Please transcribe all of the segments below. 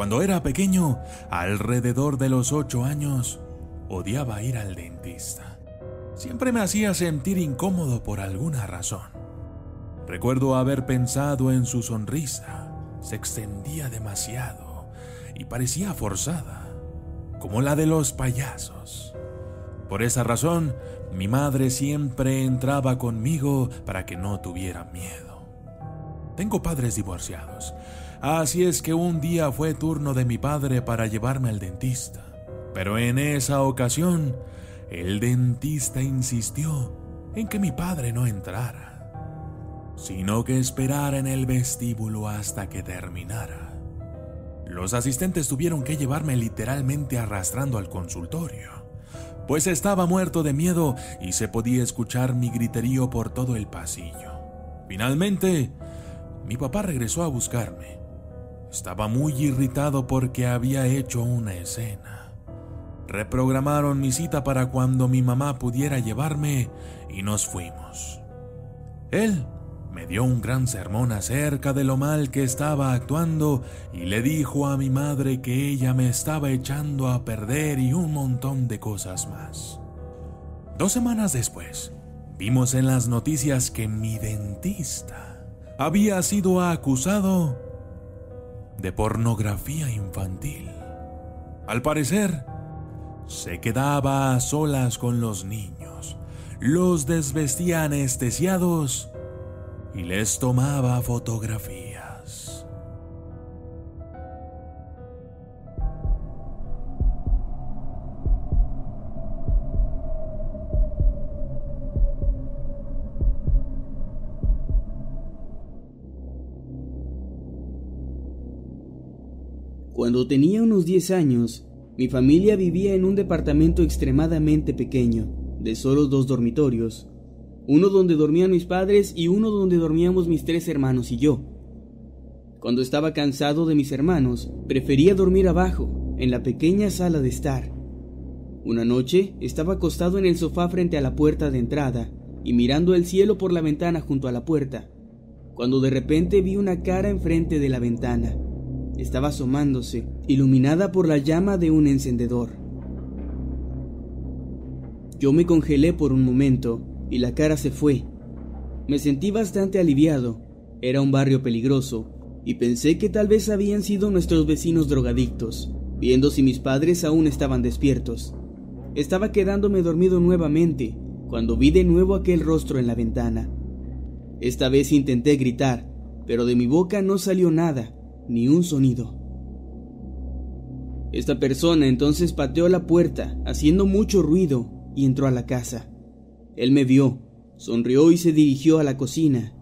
Cuando era pequeño, alrededor de los ocho años, odiaba ir al dentista. Siempre me hacía sentir incómodo por alguna razón. Recuerdo haber pensado en su sonrisa. Se extendía demasiado y parecía forzada, como la de los payasos. Por esa razón, mi madre siempre entraba conmigo para que no tuviera miedo. Tengo padres divorciados, así es que un día fue turno de mi padre para llevarme al dentista. Pero en esa ocasión, el dentista insistió en que mi padre no entrara, sino que esperara en el vestíbulo hasta que terminara. Los asistentes tuvieron que llevarme literalmente arrastrando al consultorio, pues estaba muerto de miedo y se podía escuchar mi griterío por todo el pasillo. Finalmente, mi papá regresó a buscarme. Estaba muy irritado porque había hecho una escena. Reprogramaron mi cita para cuando mi mamá pudiera llevarme y nos fuimos. Él me dio un gran sermón acerca de lo mal que estaba actuando y le dijo a mi madre que ella me estaba echando a perder y un montón de cosas más. Dos semanas después, vimos en las noticias que mi dentista había sido acusado de pornografía infantil. Al parecer, se quedaba a solas con los niños, los desvestía anestesiados y les tomaba fotografías. Cuando tenía unos 10 años, mi familia vivía en un departamento extremadamente pequeño, de solo dos dormitorios, uno donde dormían mis padres y uno donde dormíamos mis tres hermanos y yo. Cuando estaba cansado de mis hermanos, prefería dormir abajo, en la pequeña sala de estar. Una noche estaba acostado en el sofá frente a la puerta de entrada y mirando el cielo por la ventana junto a la puerta, cuando de repente vi una cara enfrente de la ventana. Estaba asomándose, iluminada por la llama de un encendedor. Yo me congelé por un momento y la cara se fue. Me sentí bastante aliviado. Era un barrio peligroso y pensé que tal vez habían sido nuestros vecinos drogadictos, viendo si mis padres aún estaban despiertos. Estaba quedándome dormido nuevamente cuando vi de nuevo aquel rostro en la ventana. Esta vez intenté gritar, pero de mi boca no salió nada, ni un sonido. Esta persona entonces pateó la puerta, haciendo mucho ruido, y entró a la casa. Él me vio, sonrió y se dirigió a la cocina.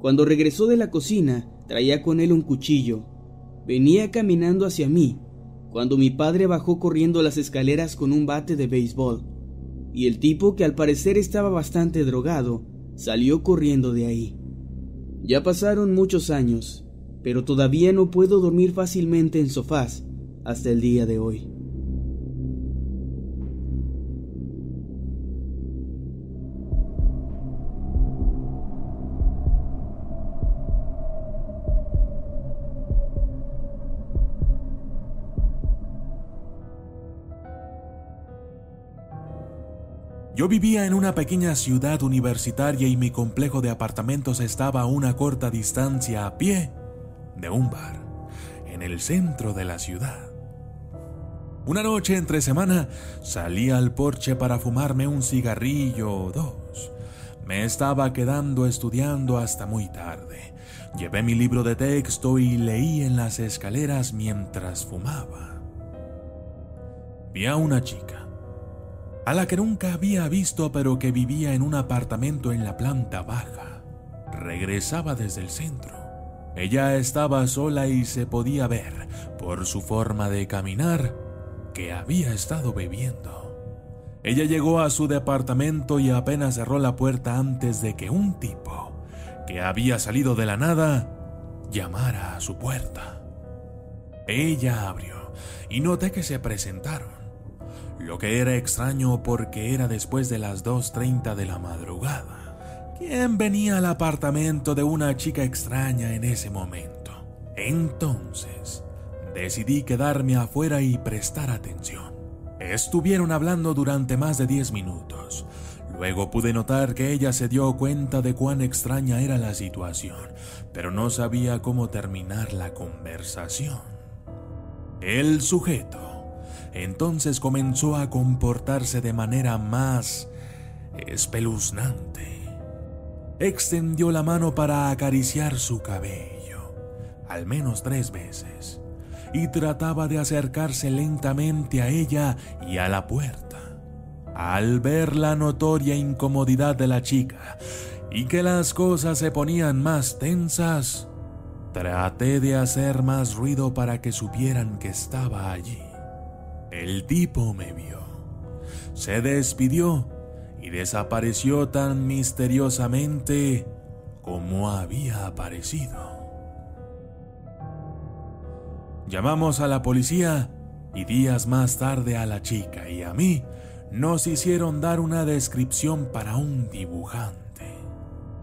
Cuando regresó de la cocina, traía con él un cuchillo. Venía caminando hacia mí, cuando mi padre bajó corriendo las escaleras con un bate de béisbol, y el tipo, que al parecer estaba bastante drogado, salió corriendo de ahí. Ya pasaron muchos años, pero todavía no puedo dormir fácilmente en sofás hasta el día de hoy. Yo vivía en una pequeña ciudad universitaria y mi complejo de apartamentos estaba a una corta distancia a pie de un bar, en el centro de la ciudad. Una noche entre semana salí al porche para fumarme un cigarrillo o dos. Me estaba quedando estudiando hasta muy tarde. Llevé mi libro de texto y leí en las escaleras mientras fumaba. Vi a una chica, a la que nunca había visto pero que vivía en un apartamento en la planta baja. Regresaba desde el centro. Ella estaba sola y se podía ver, por su forma de caminar, que había estado bebiendo. Ella llegó a su departamento y apenas cerró la puerta antes de que un tipo, que había salido de la nada, llamara a su puerta. Ella abrió y noté que se presentaron, lo que era extraño porque era después de las 2.30 de la madrugada. ¿Quién venía al apartamento de una chica extraña en ese momento? Entonces, decidí quedarme afuera y prestar atención. Estuvieron hablando durante más de 10 minutos. Luego pude notar que ella se dio cuenta de cuán extraña era la situación, pero no sabía cómo terminar la conversación. El sujeto entonces comenzó a comportarse de manera más espeluznante. Extendió la mano para acariciar su cabello, al menos tres veces y trataba de acercarse lentamente a ella y a la puerta. Al ver la notoria incomodidad de la chica y que las cosas se ponían más tensas, traté de hacer más ruido para que supieran que estaba allí. El tipo me vio, se despidió y desapareció tan misteriosamente como había aparecido. Llamamos a la policía y días más tarde a la chica y a mí nos hicieron dar una descripción para un dibujante.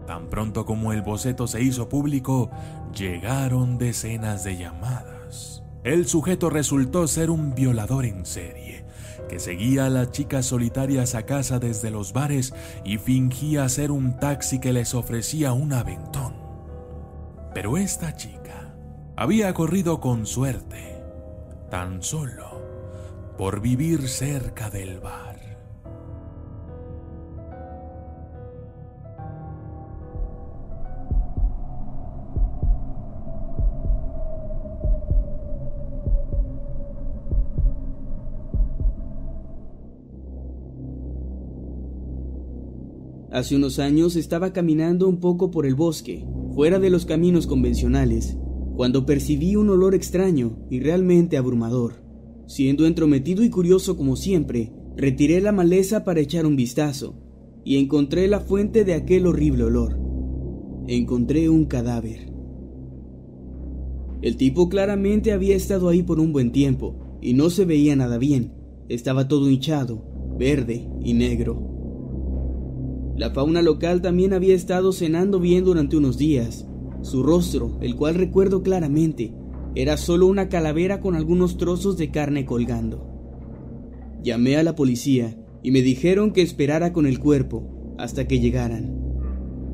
Tan pronto como el boceto se hizo público, llegaron decenas de llamadas. El sujeto resultó ser un violador en serie, que seguía a las chicas solitarias a casa desde los bares y fingía ser un taxi que les ofrecía un aventón. Pero esta chica había corrido con suerte, tan solo por vivir cerca del bar. Hace unos años estaba caminando un poco por el bosque, fuera de los caminos convencionales, cuando percibí un olor extraño y realmente abrumador. Siendo entrometido y curioso como siempre, retiré la maleza para echar un vistazo y encontré la fuente de aquel horrible olor. Encontré un cadáver. El tipo claramente había estado ahí por un buen tiempo y no se veía nada bien. Estaba todo hinchado, verde y negro. La fauna local también había estado cenando bien durante unos días, su rostro, el cual recuerdo claramente, era solo una calavera con algunos trozos de carne colgando. Llamé a la policía y me dijeron que esperara con el cuerpo hasta que llegaran.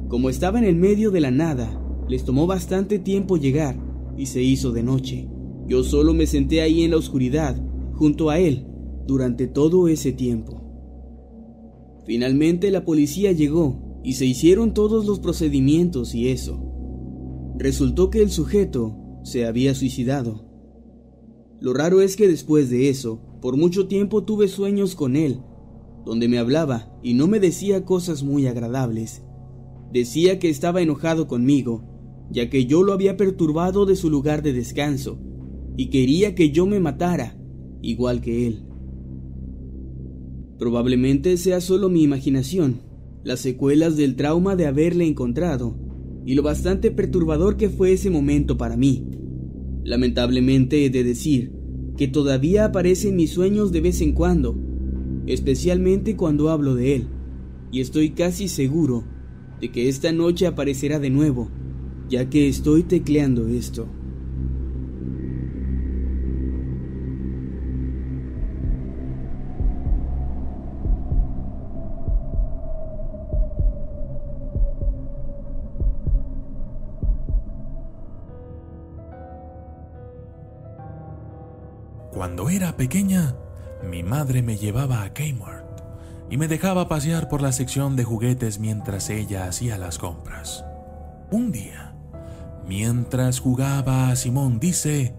Como estaba en el medio de la nada, les tomó bastante tiempo llegar y se hizo de noche. Yo solo me senté ahí en la oscuridad, junto a él, durante todo ese tiempo. Finalmente la policía llegó y se hicieron todos los procedimientos y eso. Resultó que el sujeto se había suicidado. Lo raro es que después de eso, por mucho tiempo tuve sueños con él, donde me hablaba y no me decía cosas muy agradables. Decía que estaba enojado conmigo, ya que yo lo había perturbado de su lugar de descanso, y quería que yo me matara, igual que él. Probablemente sea solo mi imaginación, las secuelas del trauma de haberle encontrado, y lo bastante perturbador que fue ese momento para mí. Lamentablemente he de decir que todavía aparece en mis sueños de vez en cuando, especialmente cuando hablo de él, y estoy casi seguro de que esta noche aparecerá de nuevo, ya que estoy tecleando esto. Era pequeña, mi madre me llevaba a Kmart y me dejaba pasear por la sección de juguetes mientras ella hacía las compras. Un día, mientras jugaba a Simón dice,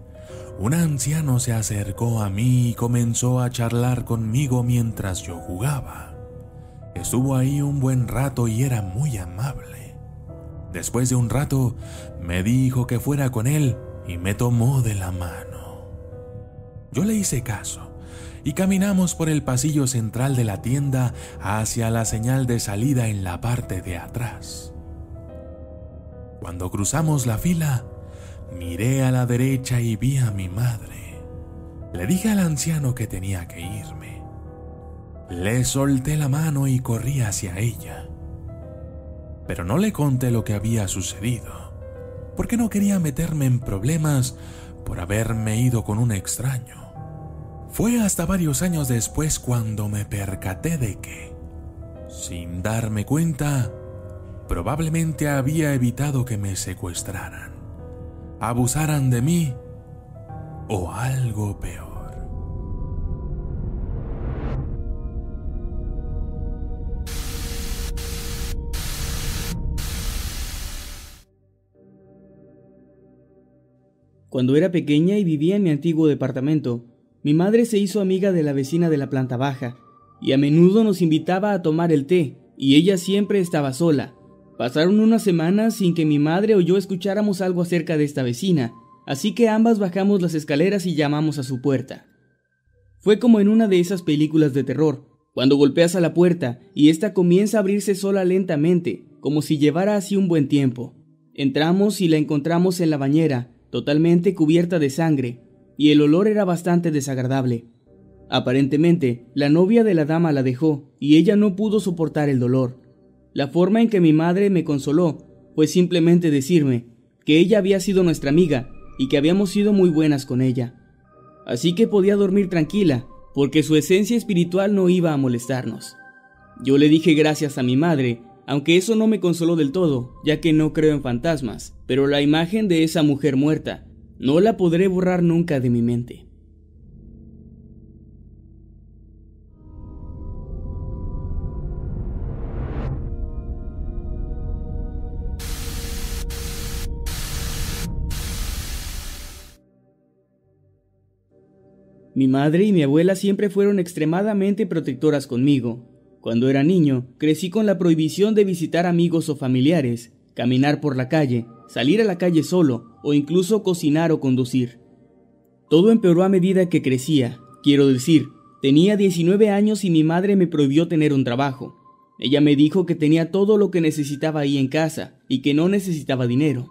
un anciano se acercó a mí y comenzó a charlar conmigo mientras yo jugaba. Estuvo ahí un buen rato y era muy amable. Después de un rato, me dijo que fuera con él y me tomó de la mano. Yo le hice caso y caminamos por el pasillo central de la tienda hacia la señal de salida en la parte de atrás. Cuando cruzamos la fila, miré a la derecha y vi a mi madre. Le dije al anciano que tenía que irme. Le solté la mano y corrí hacia ella. Pero no le conté lo que había sucedido, porque no quería meterme en problemas por haberme ido con un extraño. Fue hasta varios años después cuando me percaté de que, sin darme cuenta, probablemente había evitado que me secuestraran, abusaran de mí o algo peor. Cuando era pequeña y vivía en mi antiguo departamento, mi madre se hizo amiga de la vecina de la planta baja, y a menudo nos invitaba a tomar el té, y ella siempre estaba sola. Pasaron unas semanas sin que mi madre o yo escucháramos algo acerca de esta vecina, así que ambas bajamos las escaleras y llamamos a su puerta. Fue como en una de esas películas de terror, cuando golpeas a la puerta y ésta comienza a abrirse sola lentamente, como si llevara así un buen tiempo. Entramos y la encontramos en la bañera, totalmente cubierta de sangre, y el olor era bastante desagradable. Aparentemente, la novia de la dama la dejó, y ella no pudo soportar el dolor. La forma en que mi madre me consoló fue simplemente decirme que ella había sido nuestra amiga y que habíamos sido muy buenas con ella. Así que podía dormir tranquila, porque su esencia espiritual no iba a molestarnos. Yo le dije gracias a mi madre, aunque eso no me consoló del todo, ya que no creo en fantasmas, pero la imagen de esa mujer muerta no la podré borrar nunca de mi mente. Mi madre y mi abuela siempre fueron extremadamente protectoras conmigo. Cuando era niño, crecí con la prohibición de visitar amigos o familiares, caminar por la calle, salir a la calle solo o incluso cocinar o conducir. Todo empeoró a medida que crecía, quiero decir, tenía 19 años y mi madre me prohibió tener un trabajo. Ella me dijo que tenía todo lo que necesitaba ahí en casa y que no necesitaba dinero.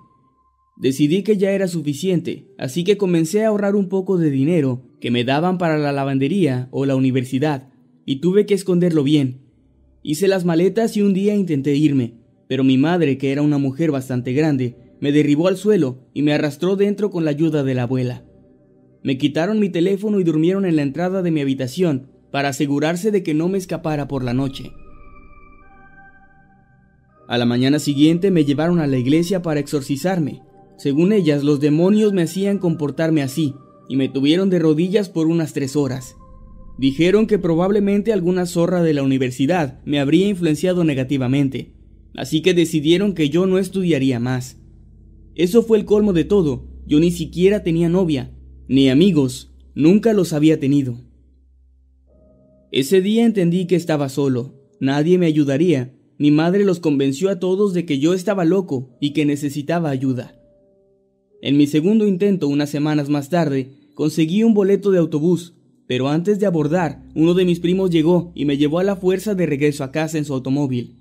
Decidí que ya era suficiente, así que comencé a ahorrar un poco de dinero que me daban para la lavandería o la universidad, y tuve que esconderlo bien. Hice las maletas y un día intenté irme, pero mi madre, que era una mujer bastante grande, me derribó al suelo y me arrastró dentro con la ayuda de la abuela. Me quitaron mi teléfono y durmieron en la entrada de mi habitación para asegurarse de que no me escapara por la noche. A la mañana siguiente me llevaron a la iglesia para exorcizarme. Según ellas, los demonios me hacían comportarme así, y me tuvieron de rodillas por unas tres horas. Dijeron que probablemente alguna zorra de la universidad me habría influenciado negativamente, así que decidieron que yo no estudiaría más. Eso fue el colmo de todo, yo ni siquiera tenía novia, ni amigos, nunca los había tenido. Ese día entendí que estaba solo, nadie me ayudaría, mi madre los convenció a todos de que yo estaba loco y que necesitaba ayuda. En mi segundo intento, unas semanas más tarde, conseguí un boleto de autobús, pero antes de abordar, uno de mis primos llegó y me llevó a la fuerza de regreso a casa en su automóvil.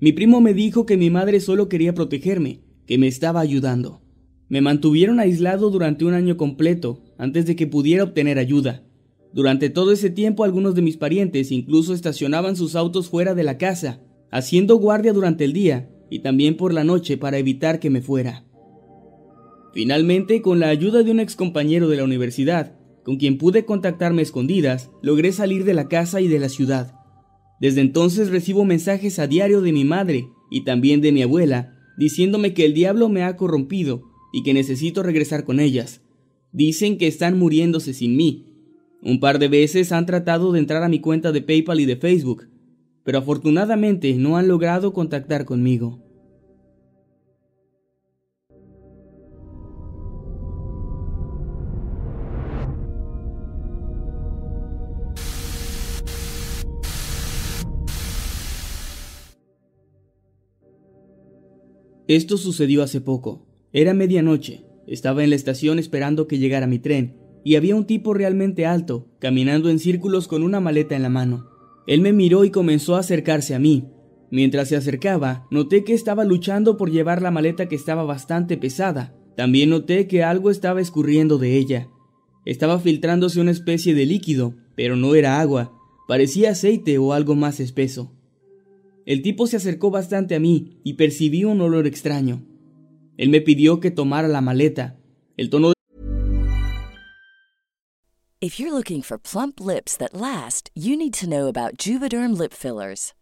Mi primo me dijo que mi madre solo quería protegerme, que me estaba ayudando. Me mantuvieron aislado durante un año completo, antes de que pudiera obtener ayuda. Durante todo ese tiempo algunos de mis parientes incluso estacionaban sus autos fuera de la casa, haciendo guardia durante el día y también por la noche para evitar que me fuera. Finalmente, con la ayuda de un ex compañero de la universidad, con quien pude contactarme escondidas, logré salir de la casa y de la ciudad. Desde entonces recibo mensajes a diario de mi madre y también de mi abuela, diciéndome que el diablo me ha corrompido y que necesito regresar con ellas. Dicen que están muriéndose sin mí, Un par de veces han tratado de entrar a mi cuenta de PayPal y de Facebook, pero afortunadamente no han logrado contactar conmigo. Esto sucedió hace poco. Era medianoche. Estaba en la estación esperando que llegara mi tren, y había un tipo realmente alto, caminando en círculos con una maleta en la mano. Él me miró y comenzó a acercarse a mí. Mientras se acercaba, noté que estaba luchando por llevar la maleta que estaba bastante pesada. También noté que algo estaba escurriendo de ella. Estaba filtrándose una especie de líquido, pero no era agua, parecía aceite o algo más espeso. El tipo se acercó bastante a mí y percibí un olor extraño. Él me pidió que tomara la maleta. El tono If you're looking for plump lips that last, you need to know about Juvederm lip fillers.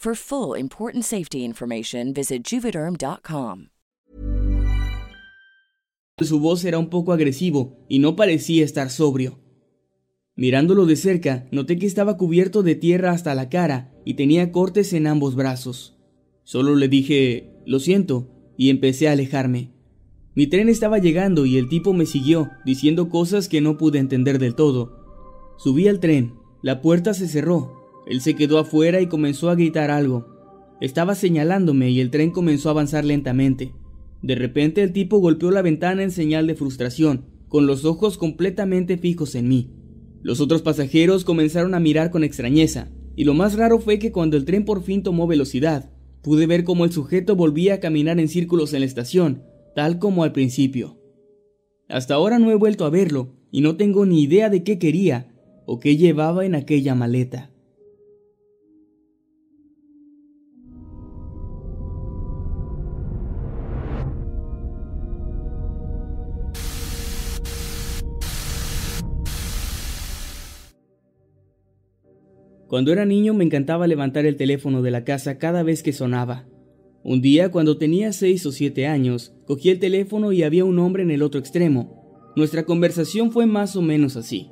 For full important safety information, visit juvederm.com. Su voz era un poco agresivo y no parecía estar sobrio. Mirándolo de cerca, noté que estaba cubierto de tierra hasta la cara y tenía cortes en ambos brazos. Solo le dije, lo siento, y empecé a alejarme. Mi tren estaba llegando y el tipo me siguió, diciendo cosas que no pude entender del todo. Subí al tren, la puerta se cerró, él se quedó afuera y comenzó a gritar algo. Estaba señalándome y el tren comenzó a avanzar lentamente. De repente el tipo golpeó la ventana en señal de frustración, con los ojos completamente fijos en mí. Los otros pasajeros comenzaron a mirar con extrañeza, y lo más raro fue que cuando el tren por fin tomó velocidad, pude ver cómo el sujeto volvía a caminar en círculos en la estación, tal como al principio. Hasta ahora no he vuelto a verlo, y no tengo ni idea de qué quería o qué llevaba en aquella maleta. Cuando era niño me encantaba levantar el teléfono de la casa cada vez que sonaba. Un día, cuando tenía seis o siete años, cogí el teléfono y había un hombre en el otro extremo. Nuestra conversación fue más o menos así.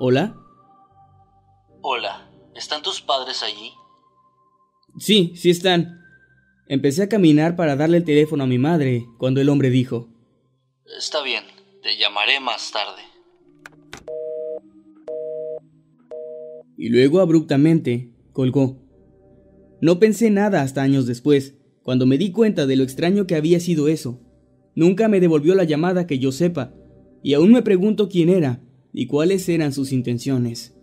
¿Hola? Hola, ¿están tus padres allí? Sí, sí están. Empecé a caminar para darle el teléfono a mi madre cuando el hombre dijo. Está bien, te llamaré más tarde. Y luego abruptamente colgó. No pensé nada hasta años después, cuando me di cuenta de lo extraño que había sido eso. Nunca me devolvió la llamada que yo sepa, y aún me pregunto quién era y cuáles eran sus intenciones.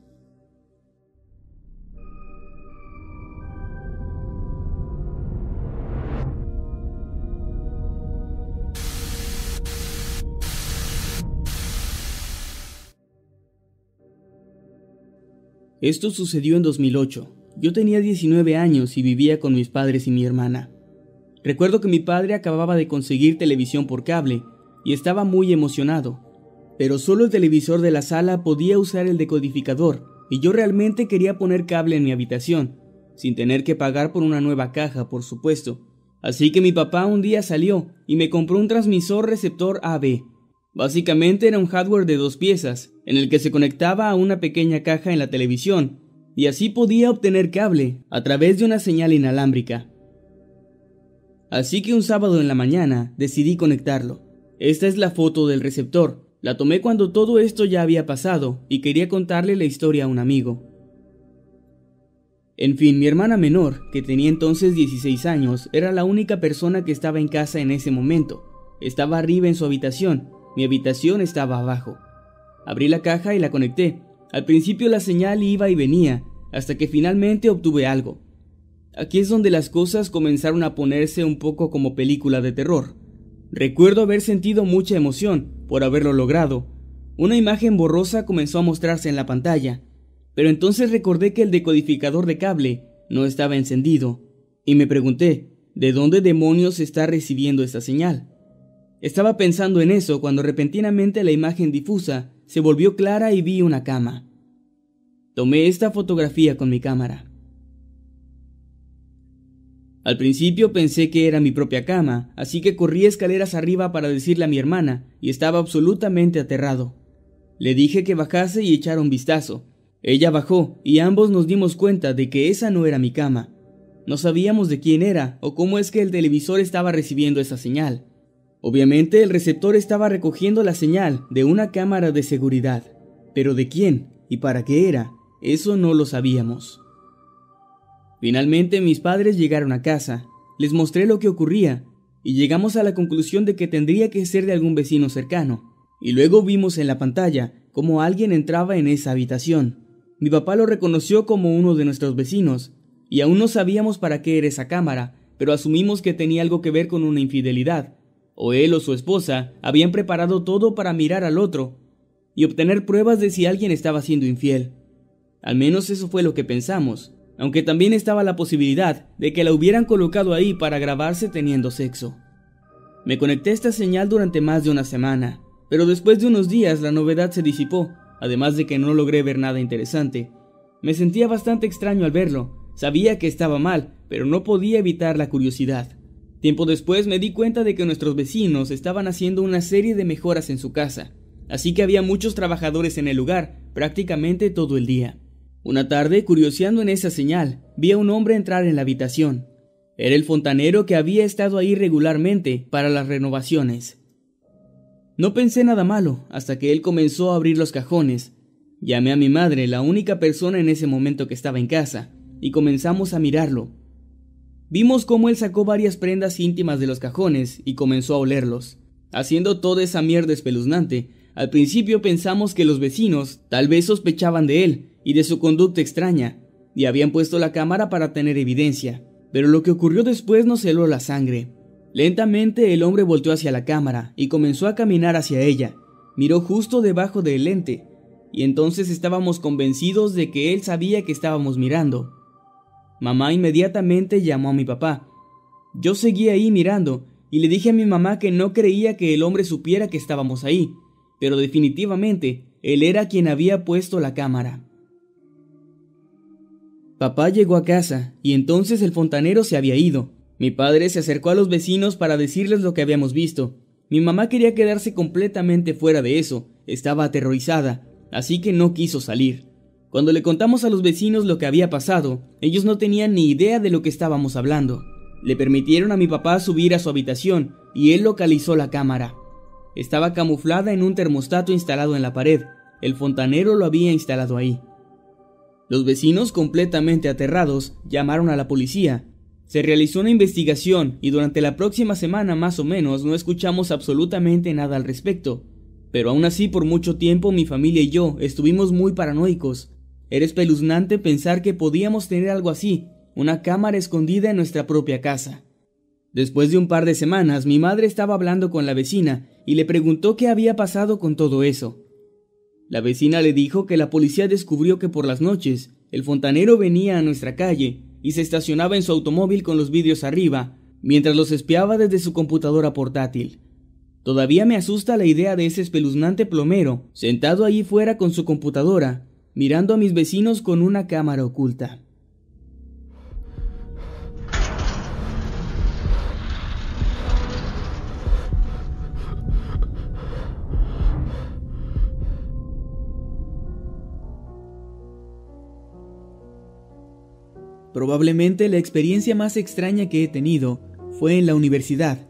Esto sucedió en 2008. Yo tenía 19 años y vivía con mis padres y mi hermana. Recuerdo que mi padre acababa de conseguir televisión por cable y estaba muy emocionado, pero solo el televisor de la sala podía usar el decodificador y yo realmente quería poner cable en mi habitación, sin tener que pagar por una nueva caja, por supuesto. Así que mi papá un día salió y me compró un transmisor receptor AB. Básicamente era un hardware de dos piezas, en el que se conectaba a una pequeña caja en la televisión, y así podía obtener cable a través de una señal inalámbrica. Así que un sábado en la mañana decidí conectarlo. Esta es la foto del receptor. La tomé cuando todo esto ya había pasado y quería contarle la historia a un amigo. En fin, mi hermana menor, que tenía entonces 16 años, era la única persona que estaba en casa en ese momento. Estaba arriba en su habitación, mi habitación estaba abajo. Abrí la caja y la conecté. Al principio la señal iba y venía, hasta que finalmente obtuve algo. Aquí es donde las cosas comenzaron a ponerse un poco como película de terror. Recuerdo haber sentido mucha emoción por haberlo logrado. Una imagen borrosa comenzó a mostrarse en la pantalla, pero entonces recordé que el decodificador de cable no estaba encendido, y me pregunté, ¿de dónde demonios está recibiendo esta señal? Estaba pensando en eso cuando repentinamente la imagen difusa se volvió clara y vi una cama. Tomé esta fotografía con mi cámara. Al principio pensé que era mi propia cama, así que corrí escaleras arriba para decirle a mi hermana, y estaba absolutamente aterrado. Le dije que bajase y echara un vistazo. Ella bajó, y ambos nos dimos cuenta de que esa no era mi cama. No sabíamos de quién era o cómo es que el televisor estaba recibiendo esa señal. Obviamente el receptor estaba recogiendo la señal de una cámara de seguridad, pero de quién y para qué era, eso no lo sabíamos. Finalmente mis padres llegaron a casa, les mostré lo que ocurría y llegamos a la conclusión de que tendría que ser de algún vecino cercano. Y luego vimos en la pantalla cómo alguien entraba en esa habitación. Mi papá lo reconoció como uno de nuestros vecinos, y aún no sabíamos para qué era esa cámara, pero asumimos que tenía algo que ver con una infidelidad. O él o su esposa habían preparado todo para mirar al otro y obtener pruebas de si alguien estaba siendo infiel. Al menos eso fue lo que pensamos aunque también estaba la posibilidad de que la hubieran colocado ahí para grabarse teniendo sexo. Me conecté a esta señal durante más de una semana, pero después de unos días la novedad se disipó, además de que no logré ver nada interesante. Me sentía bastante extraño al verlo, sabía que estaba mal, pero no podía evitar la curiosidad. Tiempo después me di cuenta de que nuestros vecinos estaban haciendo una serie de mejoras en su casa, así que había muchos trabajadores en el lugar prácticamente todo el día. Una tarde, curioseando en esa señal, vi a un hombre entrar en la habitación. Era el fontanero que había estado ahí regularmente para las renovaciones. No pensé nada malo hasta que él comenzó a abrir los cajones. Llamé a mi madre, la única persona en ese momento que estaba en casa, y comenzamos a mirarlo. Vimos cómo él sacó varias prendas íntimas de los cajones y comenzó a olerlos. Haciendo toda esa mierda espeluznante, al principio pensamos que los vecinos tal vez sospechaban de él y de su conducta extraña, y habían puesto la cámara para tener evidencia. Pero lo que ocurrió después nos heló la sangre. Lentamente el hombre volteó hacia la cámara y comenzó a caminar hacia ella. Miró justo debajo del lente, y entonces estábamos convencidos de que él sabía que estábamos mirando. Mamá inmediatamente llamó a mi papá. Yo seguí ahí mirando y le dije a mi mamá que no creía que el hombre supiera que estábamos ahí, pero definitivamente él era quien había puesto la cámara. Papá llegó a casa y entonces el fontanero se había ido. Mi padre se acercó a los vecinos para decirles lo que habíamos visto. Mi mamá quería quedarse completamente fuera de eso, estaba aterrorizada, así que no quiso salir. Cuando le contamos a los vecinos lo que había pasado, ellos no tenían ni idea de lo que estábamos hablando. Le permitieron a mi papá subir a su habitación y él localizó la cámara. Estaba camuflada en un termostato instalado en la pared. El fontanero lo había instalado ahí. Los vecinos, completamente aterrados, llamaron a la policía. Se realizó una investigación y durante la próxima semana más o menos no escuchamos absolutamente nada al respecto. Pero aún así por mucho tiempo mi familia y yo estuvimos muy paranoicos. Era espeluznante pensar que podíamos tener algo así, una cámara escondida en nuestra propia casa. Después de un par de semanas mi madre estaba hablando con la vecina y le preguntó qué había pasado con todo eso. La vecina le dijo que la policía descubrió que por las noches el fontanero venía a nuestra calle y se estacionaba en su automóvil con los vidrios arriba, mientras los espiaba desde su computadora portátil. Todavía me asusta la idea de ese espeluznante plomero sentado allí fuera con su computadora, mirando a mis vecinos con una cámara oculta. Probablemente la experiencia más extraña que he tenido fue en la universidad.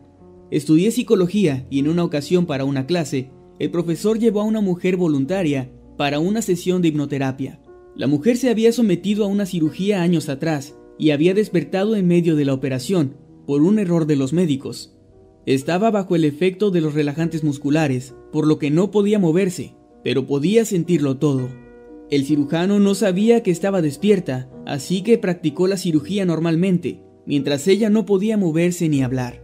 Estudié psicología y en una ocasión para una clase el profesor llevó a una mujer voluntaria para una sesión de hipnoterapia. La mujer se había sometido a una cirugía años atrás y había despertado en medio de la operación por un error de los médicos. Estaba bajo el efecto de los relajantes musculares, por lo que no podía moverse, pero podía sentirlo todo. El cirujano no sabía que estaba despierta, así que practicó la cirugía normalmente, mientras ella no podía moverse ni hablar.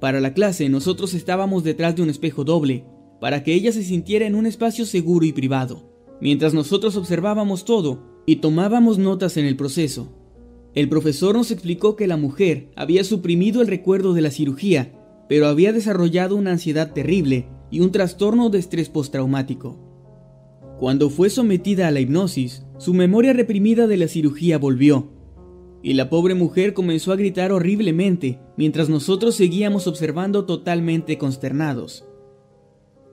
Para la clase nosotros estábamos detrás de un espejo doble, para que ella se sintiera en un espacio seguro y privado, mientras nosotros observábamos todo y tomábamos notas en el proceso. El profesor nos explicó que la mujer había suprimido el recuerdo de la cirugía, pero había desarrollado una ansiedad terrible y un trastorno de estrés postraumático. Cuando fue sometida a la hipnosis, su memoria reprimida de la cirugía volvió, y la pobre mujer comenzó a gritar horriblemente mientras nosotros seguíamos observando totalmente consternados.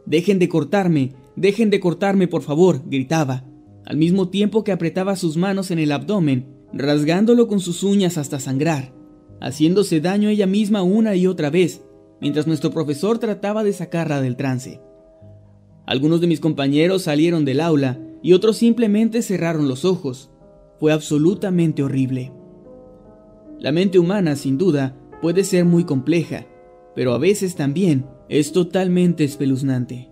Dejen de cortarme, dejen de cortarme, por favor, gritaba, al mismo tiempo que apretaba sus manos en el abdomen, rasgándolo con sus uñas hasta sangrar, haciéndose daño ella misma una y otra vez, mientras nuestro profesor trataba de sacarla del trance. Algunos de mis compañeros salieron del aula y otros simplemente cerraron los ojos. Fue absolutamente horrible. La mente humana, sin duda, puede ser muy compleja, pero a veces también es totalmente espeluznante.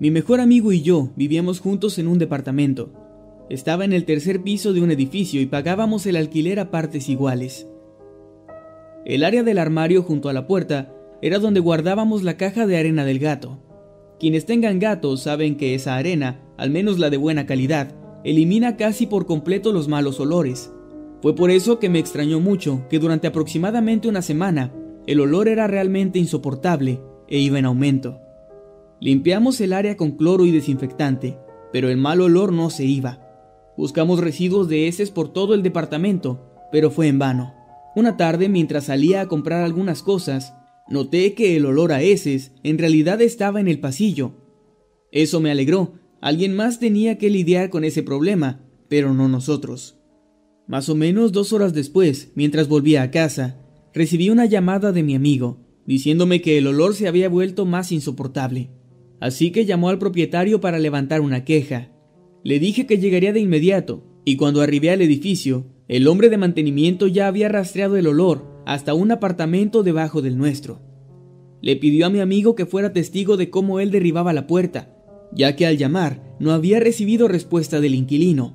Mi mejor amigo y yo vivíamos juntos en un departamento. Estaba en el tercer piso de un edificio y pagábamos el alquiler a partes iguales. El área del armario junto a la puerta era donde guardábamos la caja de arena del gato. Quienes tengan gatos saben que esa arena, al menos la de buena calidad, elimina casi por completo los malos olores. Fue por eso que me extrañó mucho que durante aproximadamente una semana el olor era realmente insoportable e iba en aumento. Limpiamos el área con cloro y desinfectante, pero el mal olor no se iba. Buscamos residuos de heces por todo el departamento, pero fue en vano. Una tarde, mientras salía a comprar algunas cosas, noté que el olor a heces en realidad estaba en el pasillo. Eso me alegró. Alguien más tenía que lidiar con ese problema, pero no nosotros. Más o menos dos horas después, mientras volvía a casa, recibí una llamada de mi amigo, diciéndome que el olor se había vuelto más insoportable. Así que llamó al propietario para levantar una queja. Le dije que llegaría de inmediato, y cuando arribé al edificio, el hombre de mantenimiento ya había rastreado el olor hasta un apartamento debajo del nuestro. Le pidió a mi amigo que fuera testigo de cómo él derribaba la puerta, ya que al llamar no había recibido respuesta del inquilino.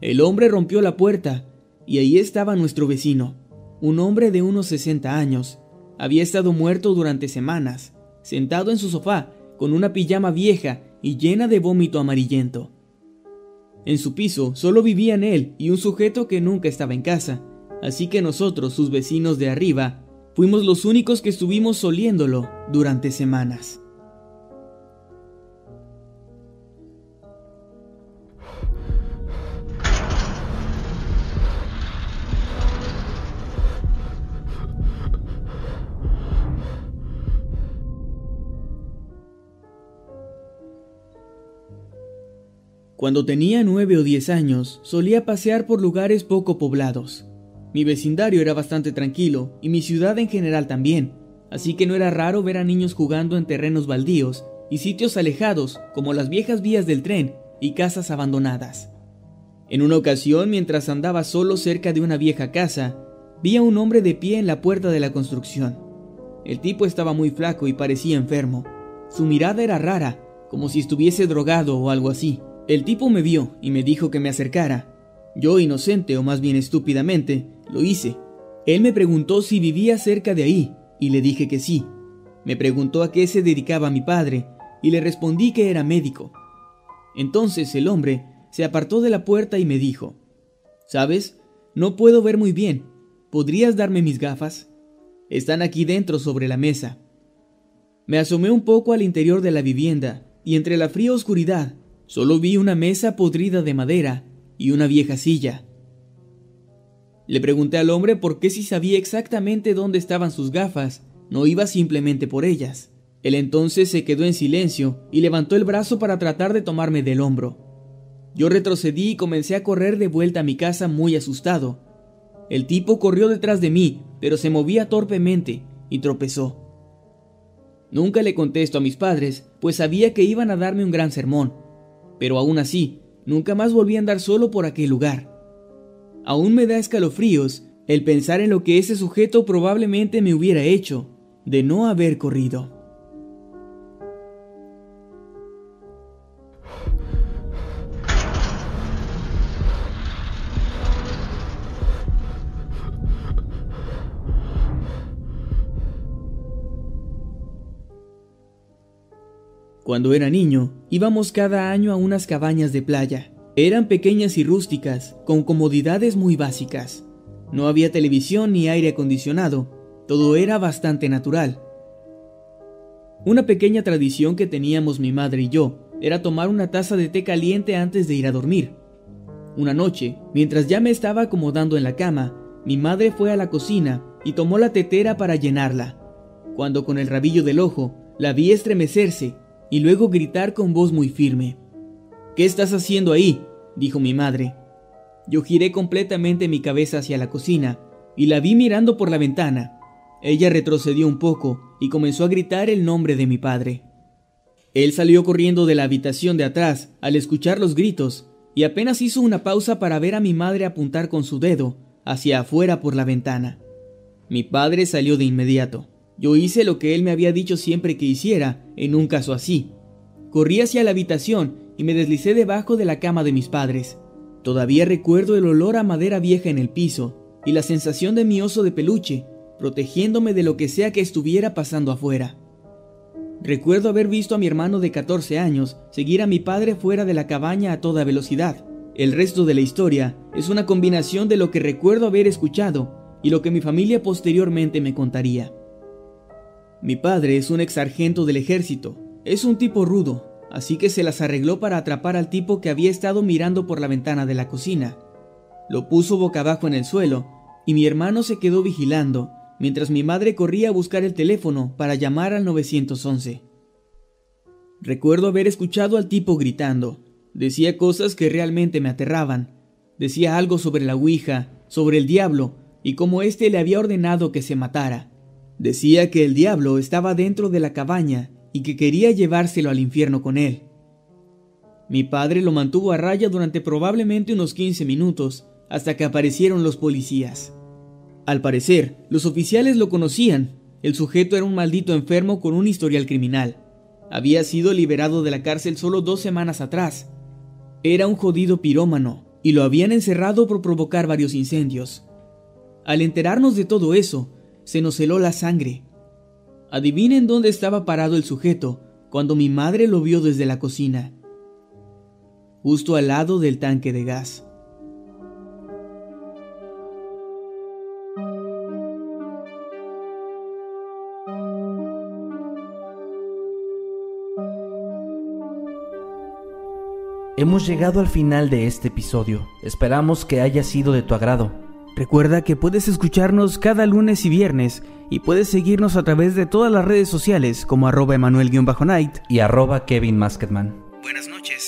El hombre rompió la puerta y ahí estaba nuestro vecino, un hombre de unos 60 años. Había estado muerto durante semanas, sentado en su sofá con una pijama vieja y llena de vómito amarillento. En su piso solo vivían él y un sujeto que nunca estaba en casa, así que nosotros, sus vecinos de arriba, fuimos los únicos que estuvimos soliéndolo durante semanas. Cuando tenía nueve o diez años, solía pasear por lugares poco poblados. Mi vecindario era bastante tranquilo y mi ciudad en general también, así que no era raro ver a niños jugando en terrenos baldíos y sitios alejados como las viejas vías del tren y casas abandonadas. En una ocasión, mientras andaba solo cerca de una vieja casa, vi a un hombre de pie en la puerta de la construcción. El tipo estaba muy flaco y parecía enfermo. Su mirada era rara, como si estuviese drogado o algo así. El tipo me vio y me dijo que me acercara. Yo, inocente o más bien estúpidamente, lo hice. Él me preguntó si vivía cerca de ahí y le dije que sí. Me preguntó a qué se dedicaba mi padre y le respondí que era médico. Entonces el hombre se apartó de la puerta y me dijo, ¿Sabes? No puedo ver muy bien. ¿Podrías darme mis gafas? Están aquí dentro sobre la mesa. Me asomé un poco al interior de la vivienda y entre la fría oscuridad Solo vi una mesa podrida de madera y una vieja silla. Le pregunté al hombre por qué si sabía exactamente dónde estaban sus gafas, no iba simplemente por ellas. Él entonces se quedó en silencio y levantó el brazo para tratar de tomarme del hombro. Yo retrocedí y comencé a correr de vuelta a mi casa muy asustado. El tipo corrió detrás de mí, pero se movía torpemente y tropezó. Nunca le contesto a mis padres, pues sabía que iban a darme un gran sermón, pero aún así, nunca más volví a andar solo por aquel lugar. Aún me da escalofríos el pensar en lo que ese sujeto probablemente me hubiera hecho de no haber corrido. Cuando era niño, íbamos cada año a unas cabañas de playa. Eran pequeñas y rústicas, con comodidades muy básicas. No había televisión ni aire acondicionado, todo era bastante natural. Una pequeña tradición que teníamos mi madre y yo era tomar una taza de té caliente antes de ir a dormir. Una noche, mientras ya me estaba acomodando en la cama, mi madre fue a la cocina y tomó la tetera para llenarla. Cuando con el rabillo del ojo la vi estremecerse y luego gritar con voz muy firme. ¿Qué estás haciendo ahí? dijo mi madre. Yo giré completamente mi cabeza hacia la cocina y la vi mirando por la ventana. Ella retrocedió un poco y comenzó a gritar el nombre de mi padre. Él salió corriendo de la habitación de atrás al escuchar los gritos y apenas hizo una pausa para ver a mi madre apuntar con su dedo hacia afuera por la ventana. Mi padre salió de inmediato. Yo hice lo que él me había dicho siempre que hiciera en un caso así. Corrí hacia la habitación y me deslicé debajo de la cama de mis padres. Todavía recuerdo el olor a madera vieja en el piso y la sensación de mi oso de peluche, protegiéndome de lo que sea que estuviera pasando afuera. Recuerdo haber visto a mi hermano de 14 años seguir a mi padre fuera de la cabaña a toda velocidad. El resto de la historia es una combinación de lo que recuerdo haber escuchado y lo que mi familia posteriormente me contaría. Mi padre es un ex sargento del ejército. Es un tipo rudo, así que se las arregló para atrapar al tipo que había estado mirando por la ventana de la cocina. Lo puso boca abajo en el suelo y mi hermano se quedó vigilando mientras mi madre corría a buscar el teléfono para llamar al 911. Recuerdo haber escuchado al tipo gritando. Decía cosas que realmente me aterraban. Decía algo sobre la Ouija, sobre el diablo y cómo éste le había ordenado que se matara. Decía que el diablo estaba dentro de la cabaña y que quería llevárselo al infierno con él. Mi padre lo mantuvo a raya durante probablemente unos 15 minutos hasta que aparecieron los policías. Al parecer, los oficiales lo conocían. El sujeto era un maldito enfermo con un historial criminal. Había sido liberado de la cárcel solo dos semanas atrás. Era un jodido pirómano y lo habían encerrado por provocar varios incendios. Al enterarnos de todo eso, se nos heló la sangre. Adivinen dónde estaba parado el sujeto cuando mi madre lo vio desde la cocina. Justo al lado del tanque de gas. Hemos llegado al final de este episodio. Esperamos que haya sido de tu agrado. Recuerda que puedes escucharnos cada lunes y viernes y puedes seguirnos a través de todas las redes sociales como arroba emanuel-night y arroba Kevin Buenas noches